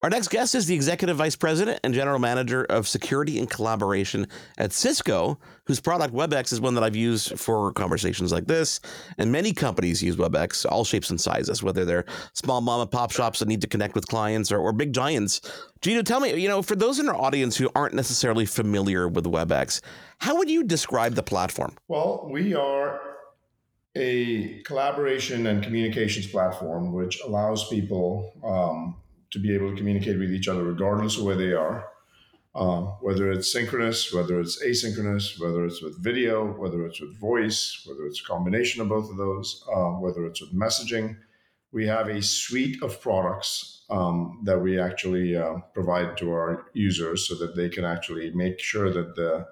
Our next guest is the Executive Vice President and General Manager of Security and Collaboration at Cisco, whose product WebEx is one that I've used for conversations like this. And many companies use WebEx, all shapes and sizes, whether they're small mom and pop shops that need to connect with clients or, or big giants. Jeetu, tell me, you know, for those in our audience who aren't necessarily familiar with WebEx, how would you describe the platform? Well, we are a collaboration and communications platform which allows people um, to be able to communicate with each other regardless of where they are. Uh, whether it's synchronous, whether it's asynchronous, whether it's with video, whether it's with voice, whether it's a combination of both of those, uh, whether it's with messaging, we have a suite of products um, that we actually uh, provide to our users so that they can actually make sure that the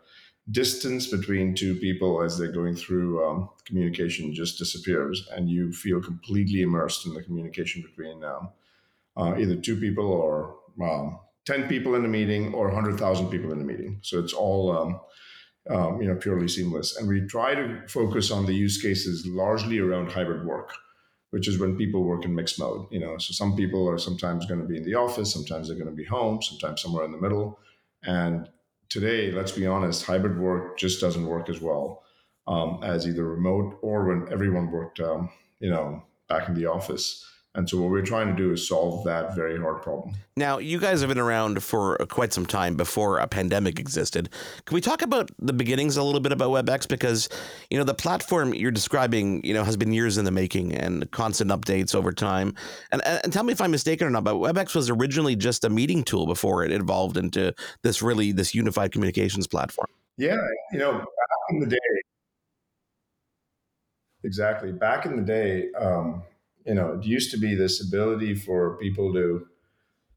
distance between two people as they're going through um, communication just disappears and you feel completely immersed in the communication between um, uh, either two people or um, 10 people in a meeting or 100,000 people in a meeting. So it's all, um, um, you know, purely seamless. And we try to focus on the use cases largely around hybrid work, which is when people work in mixed mode. You know, so some people are sometimes going to be in the office, sometimes they're going to be home, sometimes somewhere in the middle. And today, let's be honest, hybrid work just doesn't work as well um, as either remote or when everyone worked, um, you know, back in the office. And so what we're trying to do is solve that very hard problem. Now, you guys have been around for quite some time before a pandemic existed. Can we talk about the beginnings a little bit about WebEx because, you know, the platform you're describing, you know, has been years in the making and constant updates over time. And and tell me if I'm mistaken or not, but WebEx was originally just a meeting tool before it evolved into this really this unified communications platform. Yeah, you know, back in the day, exactly. Back in the day, um, you know, it used to be this ability for people to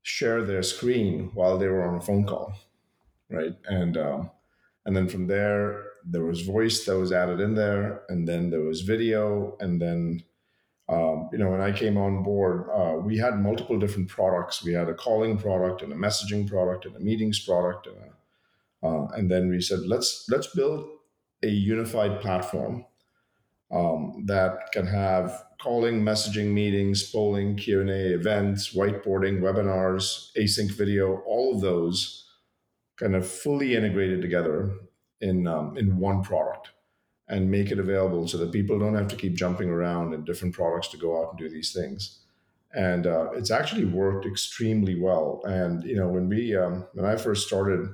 share their screen while they were on a phone call, right? And um, and then from there, there was voice that was added in there, and then there was video, and then um, you know, when I came on board, uh, we had multiple different products. We had a calling product, and a messaging product, and a meetings product, and a, uh, and then we said, let's let's build a unified platform um, that can have calling, messaging, meetings, polling, Q&A, events, whiteboarding, webinars, async video, all of those kind of fully integrated together in, um, in one product and make it available so that people don't have to keep jumping around in different products to go out and do these things. And uh, it's actually worked extremely well. And you know, when we um, when I first started,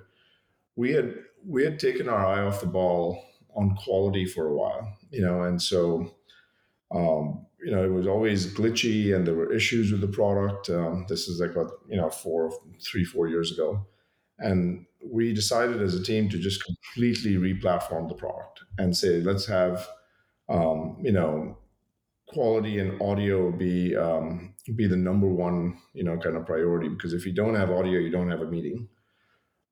we had we had taken our eye off the ball on quality for a while, you know, and so um, you know, it was always glitchy and there were issues with the product. Um, this is like, about, you know, four, three, four years ago. And we decided as a team to just completely re-platform the product and say, let's have, um, you know, quality and audio be um, be the number one, you know, kind of priority. Because if you don't have audio, you don't have a meeting.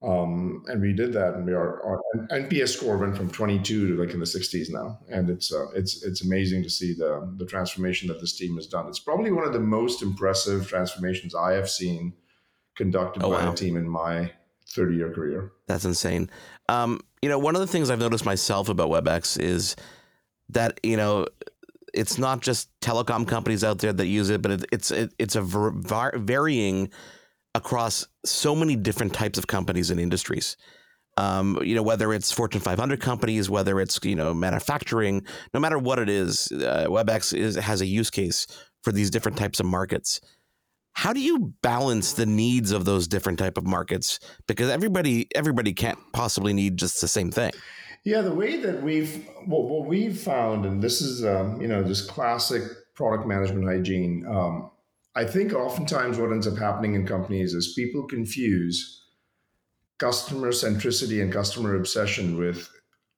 Um, and we did that, and we are our NPS score went from 22 to like in the 60s now, and it's uh, it's it's amazing to see the the transformation that this team has done. It's probably one of the most impressive transformations I have seen conducted oh, by wow. a team in my 30 year career. That's insane. Um, you know, one of the things I've noticed myself about WebEx is that you know it's not just telecom companies out there that use it, but it, it's it, it's a var- varying across so many different types of companies and industries. Um, you know, whether it's Fortune 500 companies, whether it's you know manufacturing, no matter what it is, uh, WebEx is, has a use case for these different types of markets. How do you balance the needs of those different type of markets? Because everybody everybody can't possibly need just the same thing. Yeah, the way that we've what, what we've found, and this is um, you know just classic product management hygiene. Um, I think oftentimes what ends up happening in companies is people confuse customer centricity and customer obsession with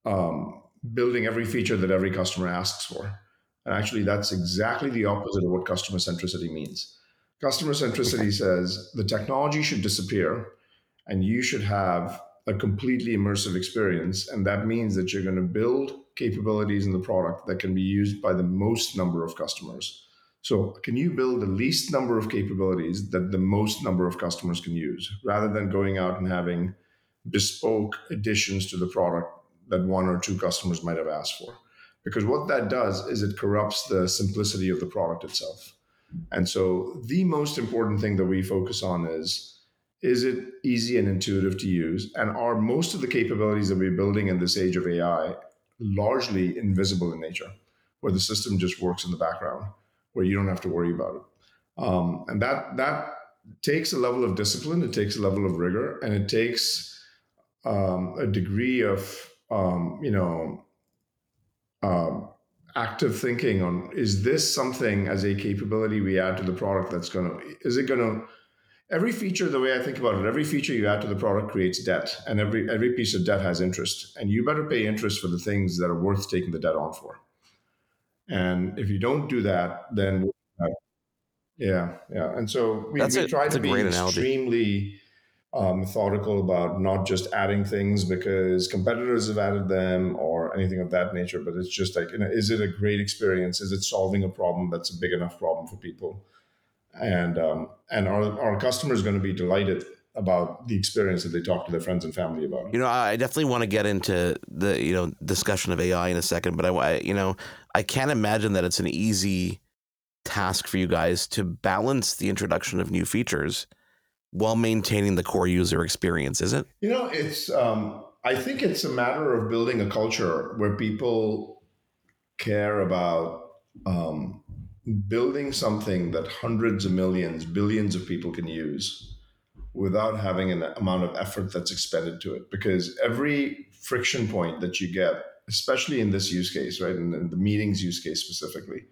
um, building every feature that every customer asks for. And actually, that's exactly the opposite of what customer centricity means. Customer centricity says the technology should disappear and you should have a completely immersive experience. And that means that you're going to build capabilities in the product that can be used by the most number of customers so, can you build the least number of capabilities that the most number of customers can use rather than going out and having bespoke additions to the product that one or two customers might have asked for? Because what that does is it corrupts the simplicity of the product itself. And so the most important thing that we focus on is is it easy and intuitive to use? And are most of the capabilities that we're building in this age of AI largely invisible in nature, where the system just works in the background, where you don't have to worry about it? Um, and that that takes a level of discipline, it takes a level of rigor, and it takes um, a degree of um, you know um, active thinking on is this something as a capability we add to the product that's going to is it going to every feature the way i think about it every feature you add to the product creates debt and every every piece of debt has interest and you better pay interest for the things that are worth taking the debt on for and if you don't do that then yeah yeah. And so we, we try to be extremely uh, methodical about not just adding things because competitors have added them or anything of that nature but it's just like you know is it a great experience? Is it solving a problem that's a big enough problem for people? And um, and our, our customer is going to be delighted about the experience that they talk to their friends and family about. You know, I definitely want to get into the you know discussion of AI in a second, but I you know I can't imagine that it's an easy task for you guys to balance the introduction of new features while maintaining the core user experience, is it? You know, it's um, I think it's a matter of building a culture where people care about um, building something that hundreds of millions, billions of people can use without having an amount of effort that's expended to it. Because every friction point that you get, especially in this use case, right, in, in the meetings use case specifically,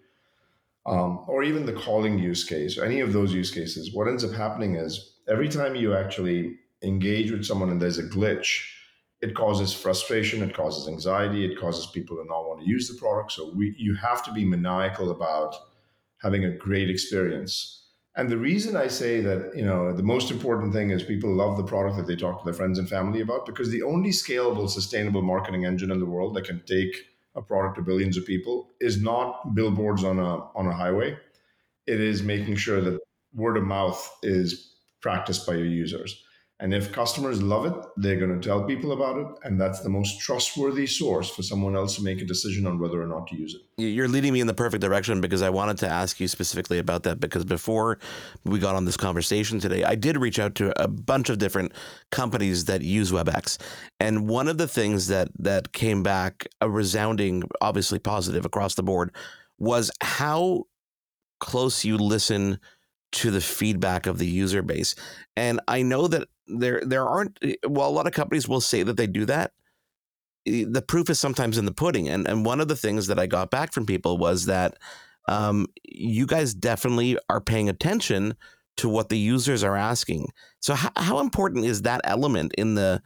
um, or even the calling use case, or any of those use cases, what ends up happening is every time you actually engage with someone and there's a glitch, it causes frustration, it causes anxiety, it causes people to not want to use the product. So we, you have to be maniacal about having a great experience. And the reason I say that, you know, the most important thing is people love the product that they talk to their friends and family about because the only scalable, sustainable marketing engine in the world that can take a product to billions of people is not billboards on a on a highway. It is making sure that word of mouth is practiced by your users. And if customers love it, they're going to tell people about it. And that's the most trustworthy source for someone else to make a decision on whether or not to use it. You're leading me in the perfect direction because I wanted to ask you specifically about that. Because before we got on this conversation today, I did reach out to a bunch of different companies that use WebEx. And one of the things that, that came back a resounding, obviously positive across the board was how close you listen to the feedback of the user base. And I know that there there aren't eh, well a lot of companies will say that they do that. Eh, the proof is sometimes in the pudding. And and one of the things that I got back from people was that um, you guys definitely are paying attention to what the users are asking. So how, how important is that element in the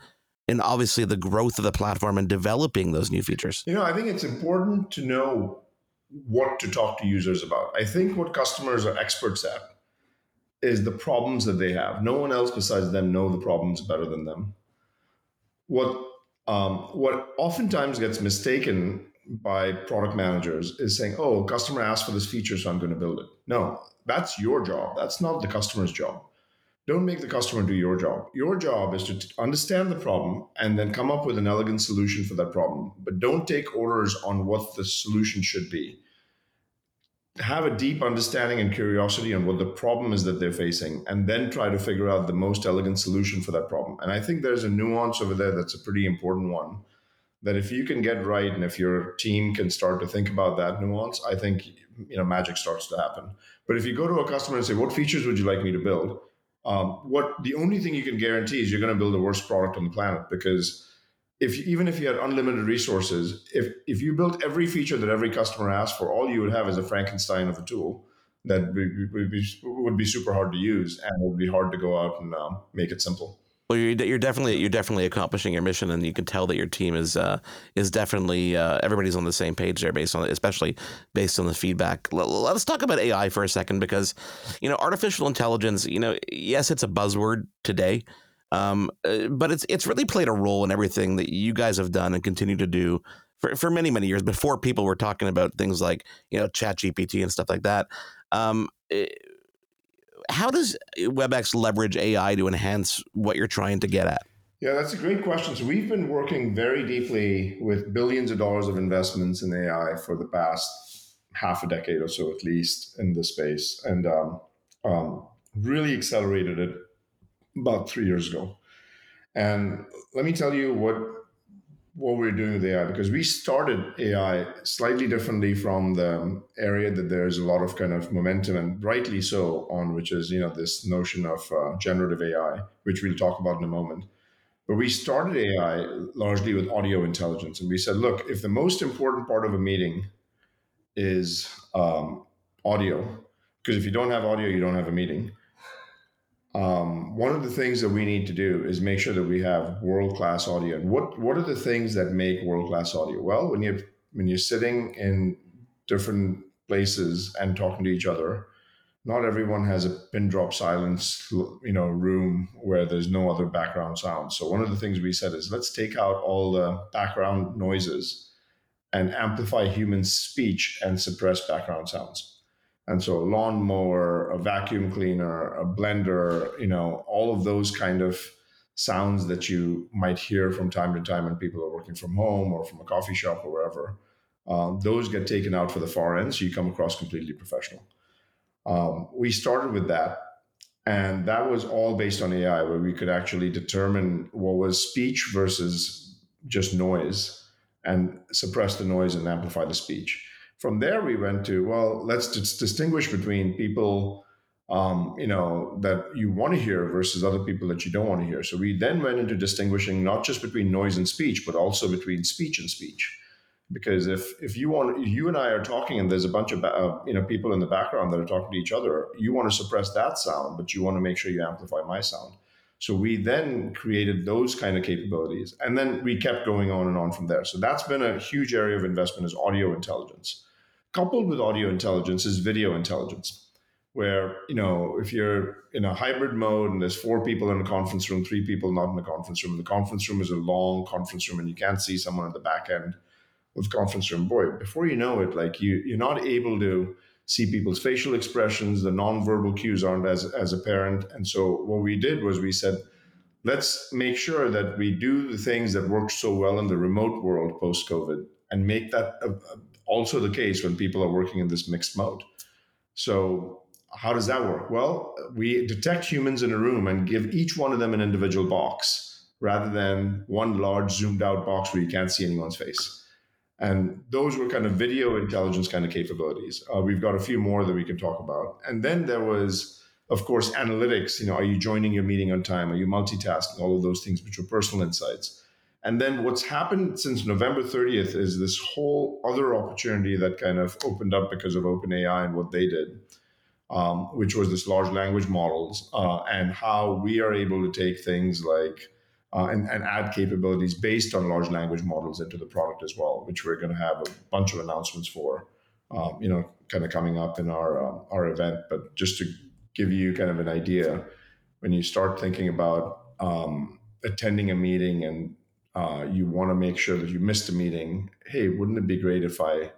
in obviously the growth of the platform and developing those new features? You know, I think it's important to know what to talk to users about. I think what customers are experts at is the problems that they have. No one else besides them know the problems better than them. What um, what oftentimes gets mistaken by product managers is saying, "Oh, customer asked for this feature, so I'm going to build it." No, that's your job. That's not the customer's job. Don't make the customer do your job. Your job is to t- understand the problem and then come up with an elegant solution for that problem. But don't take orders on what the solution should be have a deep understanding and curiosity on what the problem is that they're facing and then try to figure out the most elegant solution for that problem. And i think there's a nuance over there that's a pretty important one that if you can get right and if your team can start to think about that nuance i think you know magic starts to happen. But if you go to a customer and say what features would you like me to build? Um, what the only thing you can guarantee is you're going to build the worst product on the planet because if even if you had unlimited resources, if if you built every feature that every customer asked for, all you would have is a Frankenstein of a tool that would be, would be super hard to use, and would be hard to go out and um, make it simple. Well, you're, you're, definitely you're definitely accomplishing your mission, and you can tell that your team is uh, is definitely uh, everybody's on the same page there, based on especially based on the feedback. Let's talk about AI for a second, because you know artificial intelligence. You know, yes, it's a buzzword today. Um, uh, but it's it's really played a role in everything that you guys have done and continue to do for, for many many years before people were talking about things like you know ChatGPT and stuff like that. Um, eh, how does WebEx leverage AI to enhance what you're trying to get at? Yeah, that's a great question. So we've been working very deeply with billions of dollars of investments in AI for the past half a decade or so at least in this space, and um, um, really accelerated it about three years ago. And let me tell you what what we're doing with AI because we started AI slightly differently from the area that there's a lot of kind of momentum and rightly so on, which is you know this notion of uh, generative AI, which we'll talk about in a moment. But we started AI largely with audio intelligence, and we said, look, if the most important part of a meeting is um, audio, because if you don't have audio, you don't have a meeting um, one of the things that we need to do is make sure that we have world class audio. And what what are the things that make world class audio? Well, when you when you're sitting in different places and talking to each other, not everyone has a pin drop silence, you know, room where there's no other background sound. So one of the things we said is let's take out all the background noises and amplify human speech and suppress background sounds. And so a lawnmower, a vacuum cleaner, a blender, you know, all of those kind of sounds that you might hear from time to time when people are working from home or from a coffee shop or wherever, um, those get taken out for the far end. So you come across completely professional. Um, we started with that. And that was all based on AI, where we could actually determine what was speech versus just noise and suppress the noise and amplify the speech from there we went to well let's distinguish between people um, you know that you want to hear versus other people that you don't want to hear. So we then went into distinguishing not just between noise and speech but also between speech and speech. Because if if you want you and I are talking and there's a bunch of uh, you know people in the background that are talking to each other you want to suppress that sound but you want to make sure you amplify my sound. So we then created those kind of capabilities and then we kept going on and on from there. So that's been a huge area of investment is audio intelligence coupled with audio intelligence is video intelligence where you know if you're in a hybrid mode and there's four people in a conference room three people not in the conference room and the conference room is a long conference room and you can't see someone at the back end of the conference room boy before you know it like you you're not able to see people's facial expressions the nonverbal cues aren't as as apparent. And so what we did was we said let's make sure that we do the things that worked so well in the remote world post covid and make that a, a, also the case when people are working in this mixed mode. So, how does that work? Well, we detect humans in a room and give each one of them an individual box rather than one large zoomed out box where you can't see anyone's face. And those were kind of video intelligence kind of capabilities. Uh, we've got a few more that we can talk about. And then there was, of course, analytics. You know, are you joining your meeting on time? Are you multitasking? All of those things, which are personal insights. And then what's happened since November 30th is this whole other opportunity that kind of opened up because of OpenAI and what they did, um, which was this large language models uh, and how we are able to take things like uh, and, and, add capabilities based on large language models into the product as well, which we're going to have a bunch of announcements for, um, you know, kind of coming up in our um, our event. But just to give you kind of an idea, when you start thinking about um, attending a meeting and uh, you want to make sure that you missed a meeting. Hey, wouldn't it be great if I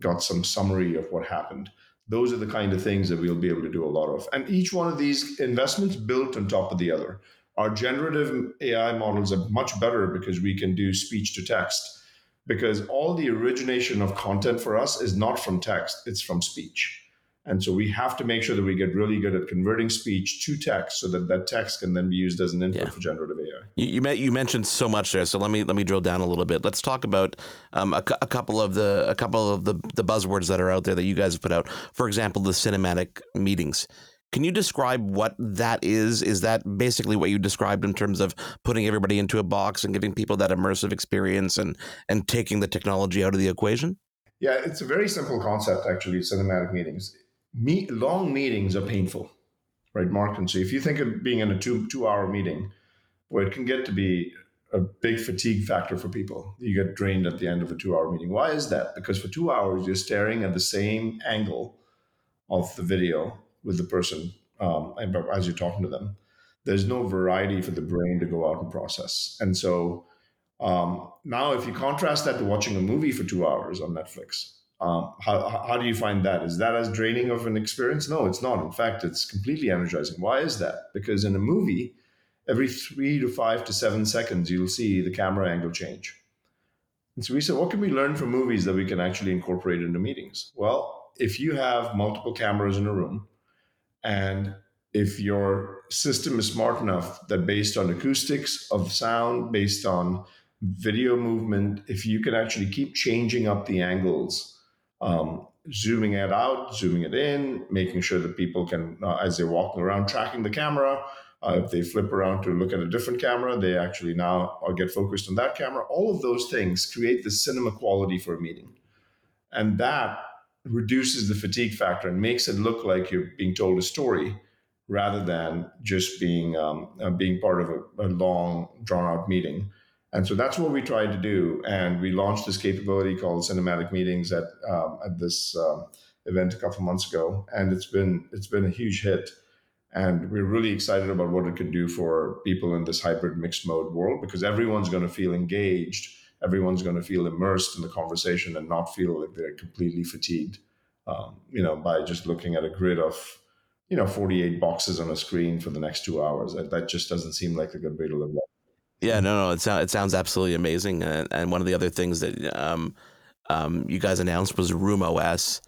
got some summary of what happened? Those are the kind of things that we'll be able to do a lot of. And each one of these investments built on top of the other. Our generative AI models are much better because we can do speech to text, because all the origination of content for us is not from text, it's from speech. And so we have to make sure that we get really good at converting speech to text so that that text can then be used as an input yeah. for generative AI. You, you, you, mentioned so much there, so let me let me drill down a little bit. Let's talk about um, a, a, couple of the a couple of the, the buzzwords that are out there that you guys have put out. For example, the cinematic meetings. Can you describe what that is? Is that basically what you described in terms of putting everybody into a box and giving people that immersive experience and and taking the technology out of the equation? Yeah, it's a very simple concept actually. Cinematic meetings meet, long meetings are painful, right, Marc? And so if you think of being in a two two hour meeting, where it can get to be a big fatigue factor for people. You get drained at the end of a two hour meeting. Why is that? Because for two hours, you're staring at the same angle of the video with the person um, as you're talking to them. There's no variety for the brain to go out and process. And so um, now, if you contrast that to watching a movie for two hours on Netflix, um, how, how do you find that? Is that as draining of an experience? No, it's not. In fact, it's completely energizing. Why is that? Because in a movie, every three to five to seven seconds, you'll see the camera angle change. And so we said, what can we learn from movies that we can actually incorporate into meetings? Well, if you have multiple cameras in a room and if your system is smart enough that based on acoustics of sound, based on video movement, if you can actually keep changing up the angles, um, zooming it out, zooming it in, making sure that people can, uh, as they're walking around, tracking the camera. Uh, if they flip around to look at a different camera, they actually now get focused on that camera. All of those things create the cinema quality for a meeting. And that reduces the fatigue factor and makes it look like you're being told a story rather than just being um, uh, being part of a, a long drawn out meeting. And so that's what we tried to do. And we launched this capability called cinematic meetings at um, at this um, event a couple months ago, and it's been it's been a huge hit. And we're really excited about what it could do for people in this hybrid mixed mode world because everyone's going to feel engaged, everyone's going to feel immersed in the conversation, and not feel like they're completely fatigued. Um, you know, by just looking at a grid of you know 48 boxes on a screen for the next two hours. That just doesn't seem like a good way to live. Yeah, no, no, it sounds it sounds absolutely amazing. And, and one of the other things that um, um, you guys announced was RoomOS.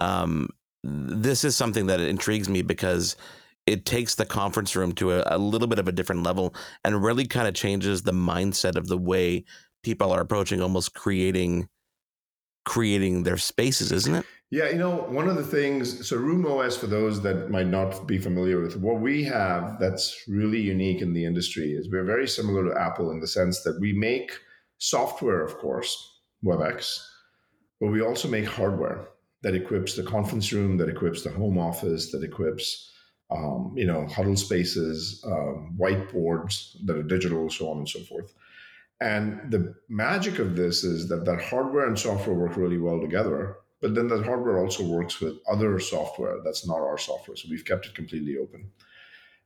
Um, this is something that intrigues me because it takes the conference room to a, a little bit of a different level and really kind of changes the mindset of the way people are approaching almost creating creating their spaces, isn't it? Yeah, you know, one of the things, so RoomOS, for those that might not be familiar with, what we have that's really unique in the industry is we're very similar to Apple in the sense that we make software, of course, WebEx, but we also make hardware that equips the conference room, that equips the home office, that equips, um, you know, huddle spaces, um, whiteboards that are digital, so on and so forth. And the magic of this is that that hardware and software work really well together but then that hardware also works with other software that's not our software. So we've kept it completely open.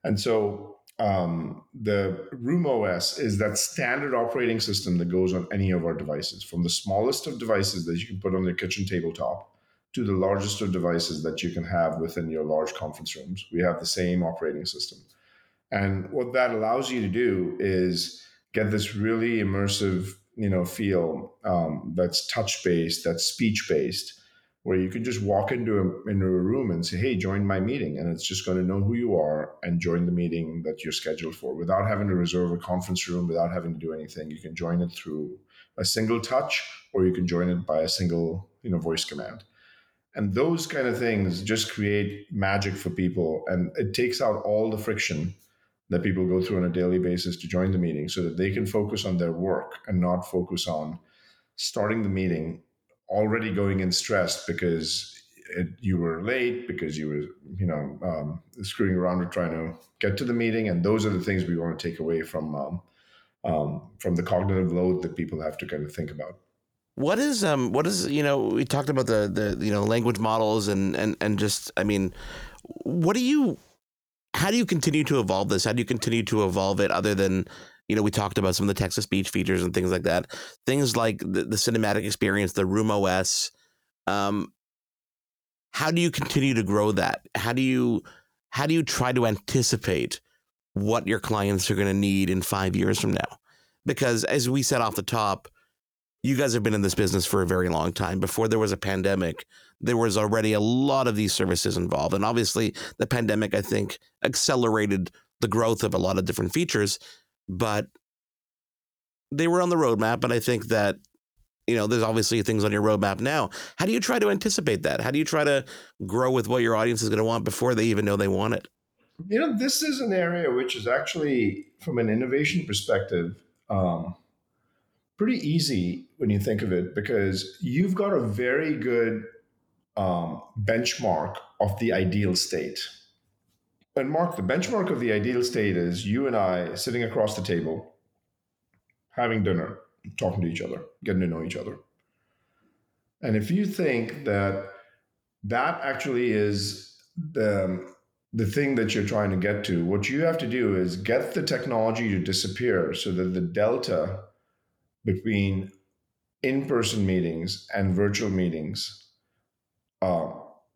And so um, the RoomOS is that standard operating system that goes on any of our devices, from the smallest of devices that you can put on your kitchen tabletop to the largest of devices that you can have within your large conference rooms. We have the same operating system. And what that allows you to do is get this really immersive, you know, feel um, that's touch based, that's speech based, where you can just walk into a, into a room and say, hey, join my meeting. And it's just going to know who you are and join the meeting that you're scheduled for without having to reserve a conference room, without having to do anything. You can join it through a single touch or you can join it by a single you know, voice command. And those kind of things just create magic for people. And it takes out all the friction that people go through on a daily basis to join the meeting so that they can focus on their work and not focus on starting the meeting already going in stressed because it, you were late because you were you know um, screwing around or trying to get to the meeting. And those are the things we want to take away from um, um, from the cognitive load that people have to kind of think about. What is um what is you know we talked about the the you know language models and and and just i mean what do you how do you continue to evolve this? How do you continue to evolve it other than you know, we talked about some of the text to speech features and things like that. Things like the, the cinematic experience, the RoomOS. Um, how do you continue to grow that? How do you how do you try to anticipate what your clients are going to need in five years from now? Because as we said off the top, you guys have been in this business for a very long time. Before there was a pandemic, there was already a lot of these services involved. And obviously, the pandemic, I think, accelerated the growth of a lot of different features but they were on the roadmap. And I think that you know, there's obviously things on your roadmap now. How do you try to anticipate that? How do you try to grow with what your audience is going to want before they even know they want it? You know, this is an area which is actually, from an innovation perspective, um, pretty easy when you think of it because you've got a very good um, benchmark of the ideal state. And Marc, the benchmark of the ideal state is you and I sitting across the table, having dinner, talking to each other, getting to know each other. And if you think that that actually is the, the thing that you're trying to get to, what you have to do is get the technology to disappear so that the delta between in person meetings and virtual meetings uh,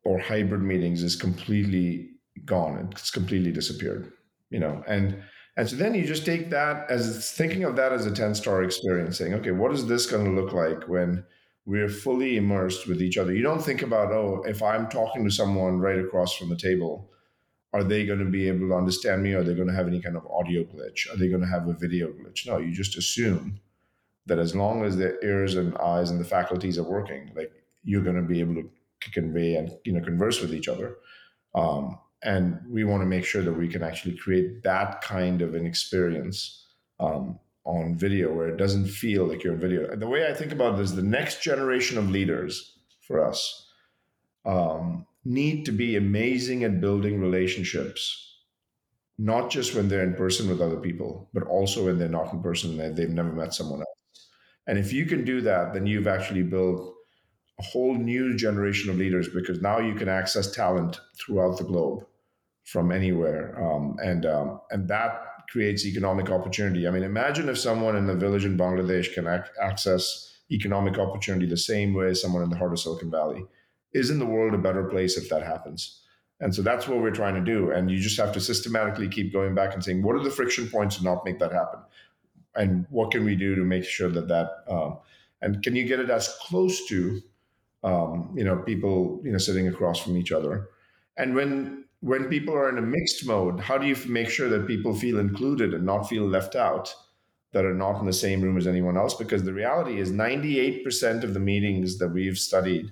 or hybrid meetings is completely gone. It's completely disappeared. You know, and And so then you just take that as thinking of that as a 10 star experience, saying, okay, what is this going to look like when we're fully immersed with each other? You don't think about, oh, if I'm talking to someone right across from the table, are they going to be able to understand me? Are they going to have any kind of audio glitch? Are they going to have a video glitch? No, you just assume that as long as their ears and eyes and the faculties are working, like you're going to be able to convey and you know converse with each other. Um, and we want to make sure that we can actually create that kind of an experience um, on video where it doesn't feel like you're in video. The way I think about this, the next generation of leaders for us um, need to be amazing at building relationships not just when they're in person with other people, but also when they're not in person and they've never met someone else. And if you can do that, then you've actually built a whole new generation of leaders because now you can access talent throughout the globe from anywhere, um, and um, and that creates economic opportunity. I mean, imagine if someone in a village in Bangladesh can ac- access economic opportunity the same way as someone in the heart of Silicon Valley. Isn't the world a better place if that happens? And so that's what we're trying to do. And you just have to systematically keep going back and saying, what are the friction points to not make that happen? And what can we do to make sure that that, um, and can you get it as close to, um, you know, people, you know, sitting across from each other? And when when people are in a mixed mode, how do you make sure that people feel included and not feel left out that are not in the same room as anyone else? Because the reality is 98% of the meetings that we've studied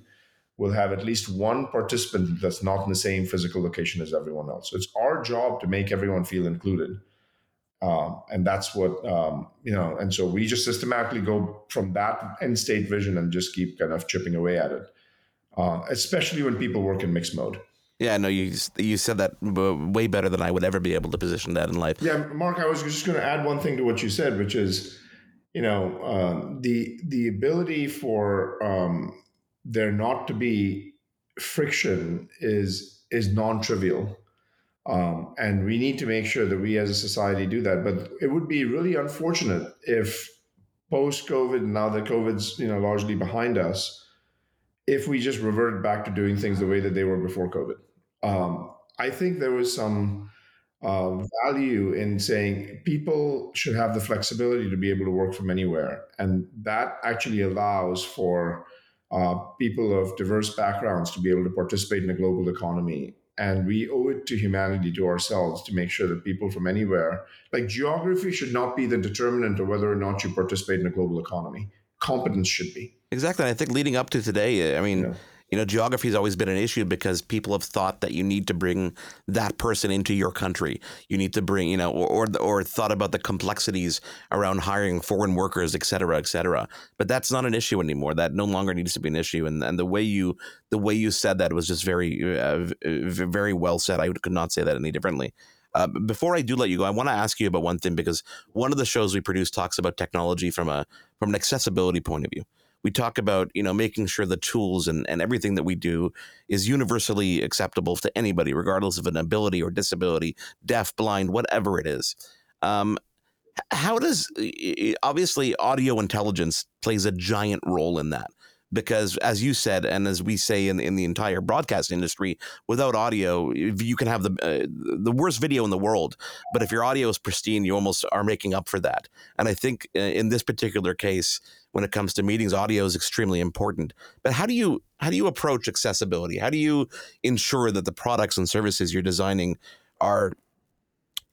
will have at least one participant that's not in the same physical location as everyone else. So it's our job to make everyone feel included. Um, and that's what, um, you know, and so we just systematically go from that end state vision and just keep kind of chipping away at it, uh, especially when people work in mixed mode. Yeah, no, you you said that way better than I would ever be able to position that in life. Yeah, Marc, I was just going to add one thing to what you said, which is, you know, um, the the ability for um, there not to be friction is is non-trivial, um, and we need to make sure that we as a society do that. But it would be really unfortunate if post COVID, now that COVID's you know largely behind us, if we just reverted back to doing things the way that they were before COVID um, I think there was some uh, value in saying people should have the flexibility to be able to work from anywhere. And that actually allows for uh, people of diverse backgrounds to be able to participate in a global economy. And we owe it to humanity, to ourselves, to make sure that people from anywhere, like geography, should not be the determinant of whether or not you participate in a global economy. Competence should be. Exactly. I think leading up to today, I mean, yeah you know, geography has always been an issue because people have thought that you need to bring that person into your country. You need to bring, you know, or or, or thought about the complexities around hiring foreign workers, et cetera, et cetera. But that's not an issue anymore. That no longer needs to be an issue. And and the way you the way you said that was just very uh, very well said. I could not say that any differently. Uh, before I do let you go, I want to ask you about one thing because one of the shows we produce talks about technology from a from an accessibility point of view we talk about you know making sure the tools and, and everything that we do is universally acceptable to anybody regardless of an ability or disability deaf blind whatever it is. Um, how does obviously audio intelligence plays a giant role in that because as you said and as we say in, in the entire broadcast industry without audio you can have the uh, the worst video in the world but if your audio is pristine you almost are making up for that. And i think uh, in this particular case when it comes to meetings audio is extremely important. But how do you how do you approach accessibility? How do you ensure that the products and services you're designing are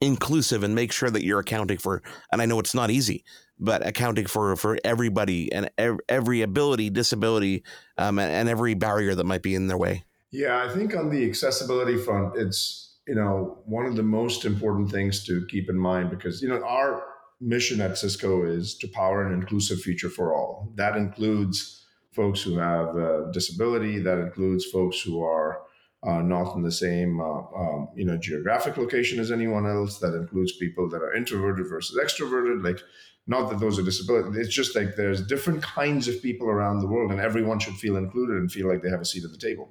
inclusive and make sure that you're accounting for and I know it's not easy but accounting for for everybody and every ability disability um, and every barrier that might be in their way? Yeah I think on the accessibility front it's you know one of the most important things to keep in mind because you know our mission at Cisco is to power an inclusive future for all that includes folks who have a disability that includes folks who are uh, not in the same uh, um, you know geographic location as anyone else. That includes people that are introverted versus extroverted. Like, not that those are disabilities. It's just like there's different kinds of people around the world, and everyone should feel included and feel like they have a seat at the table.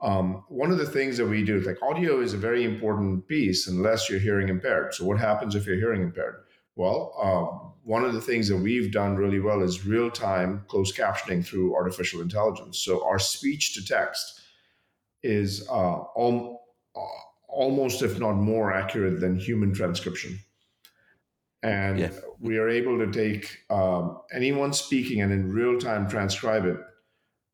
Um, one of the things that we do, like audio, is a very important piece unless you're hearing impaired. So, what happens if you're hearing impaired? Well, um, one of the things that we've done really well is real time closed captioning through artificial intelligence. So, our speech to text is uh, al- uh, almost, if not more, accurate than human transcription. and Yeah. we are able to take um, anyone speaking and in real time transcribe it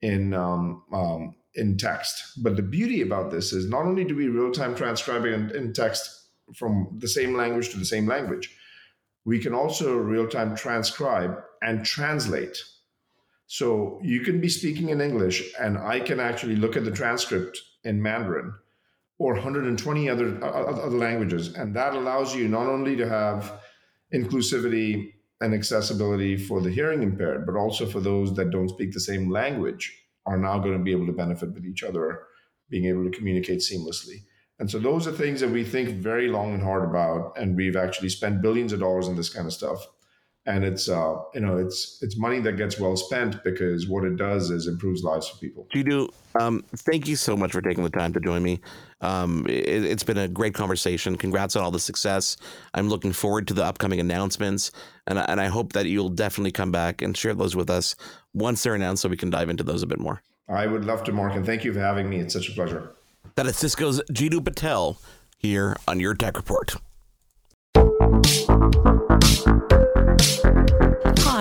in um, um, in text. But the beauty about this is not only do we real time transcribe it in, in text from the same language to the same language, we can also real time transcribe and translate. So you can be speaking in English, and I can actually look at the transcript in Mandarin or 120 other other languages, and that allows you not only to have inclusivity and accessibility for the hearing impaired, but also for those that don't speak the same language are now going to be able to benefit with each other, being able to communicate seamlessly. And so those are things that we think very long and hard about, and we've actually spent billions of dollars on this kind of stuff. And it's uh, you know it's it's money that gets well spent because what it does is improves lives for people. Jeetu, um, thank you so much for taking the time to join me. Um, it, it's been a great conversation. Congrats on all the success. I'm looking forward to the upcoming announcements, and, and I hope that you'll definitely come back and share those with us once they're announced so we can dive into those a bit more. I would love to, Marc, and thank you for having me. It's such a pleasure. That is Cisco's Jeetu Patel here on your Tech Report.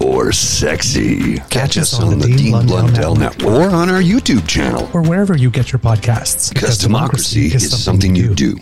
Or sexy. Catch us on the Dean Blundell Network or on our YouTube channel. Or wherever you get your podcasts. Because democracy is something you do.